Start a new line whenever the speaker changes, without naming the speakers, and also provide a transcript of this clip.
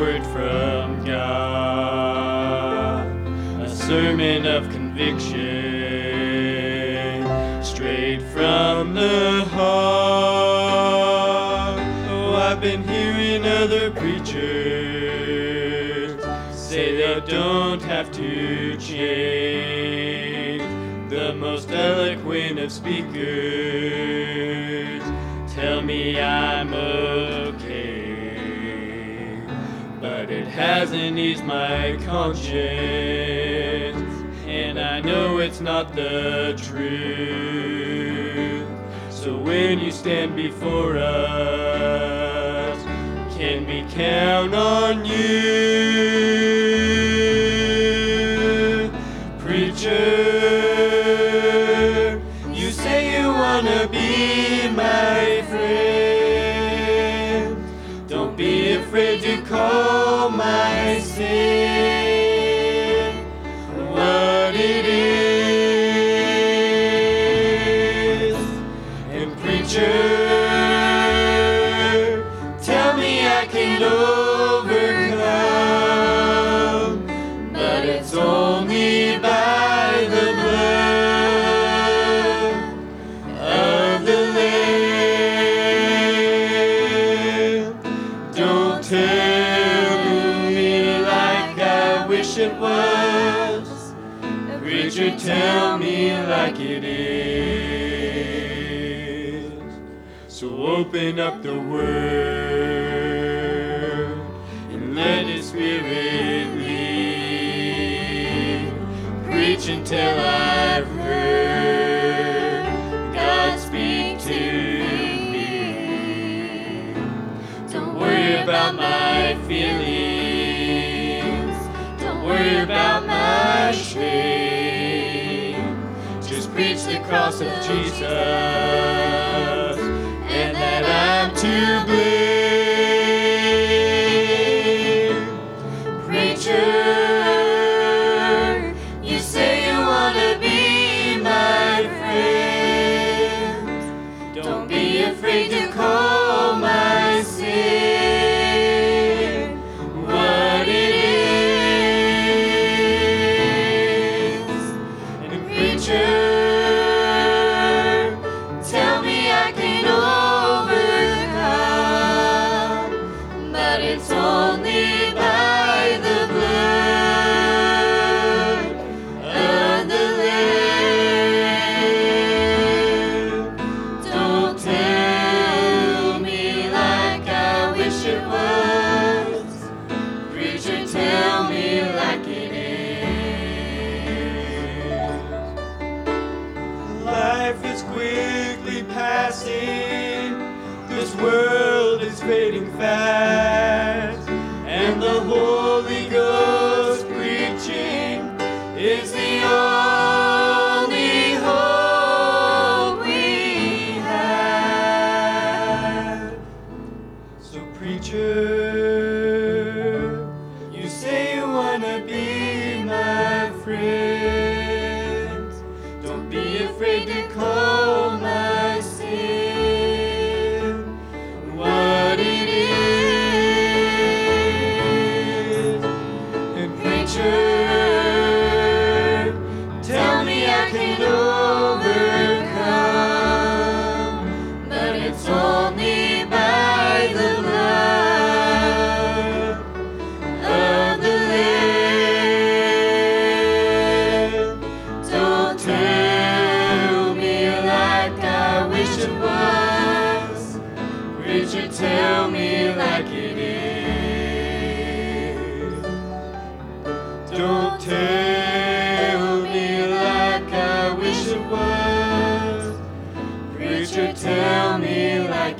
word from God, a sermon of conviction straight from the heart. Oh, I've been hearing other preachers say they don't have to change. The most eloquent of speakers tell me I'm okay, it hasn't eased my conscience, and I know it's not the truth. So when you stand before us, can we count on you, preacher? You say you wanna be my friend. Don't be afraid to call Tell me I can overcome, but it's only by the blood of the Lamb. Don't tell me like I wish it was. Preacher, tell me like it is. So open up the word and let His Spirit lead. Preach until I've heard God speak to me. Don't worry about my feelings. Don't worry about my shame. Just preach the cross of Jesus Life is quickly passing. This world is fading fast. And the Holy be my friend. tell me like it is. Don't tell me like I wish it was. Preacher, tell me like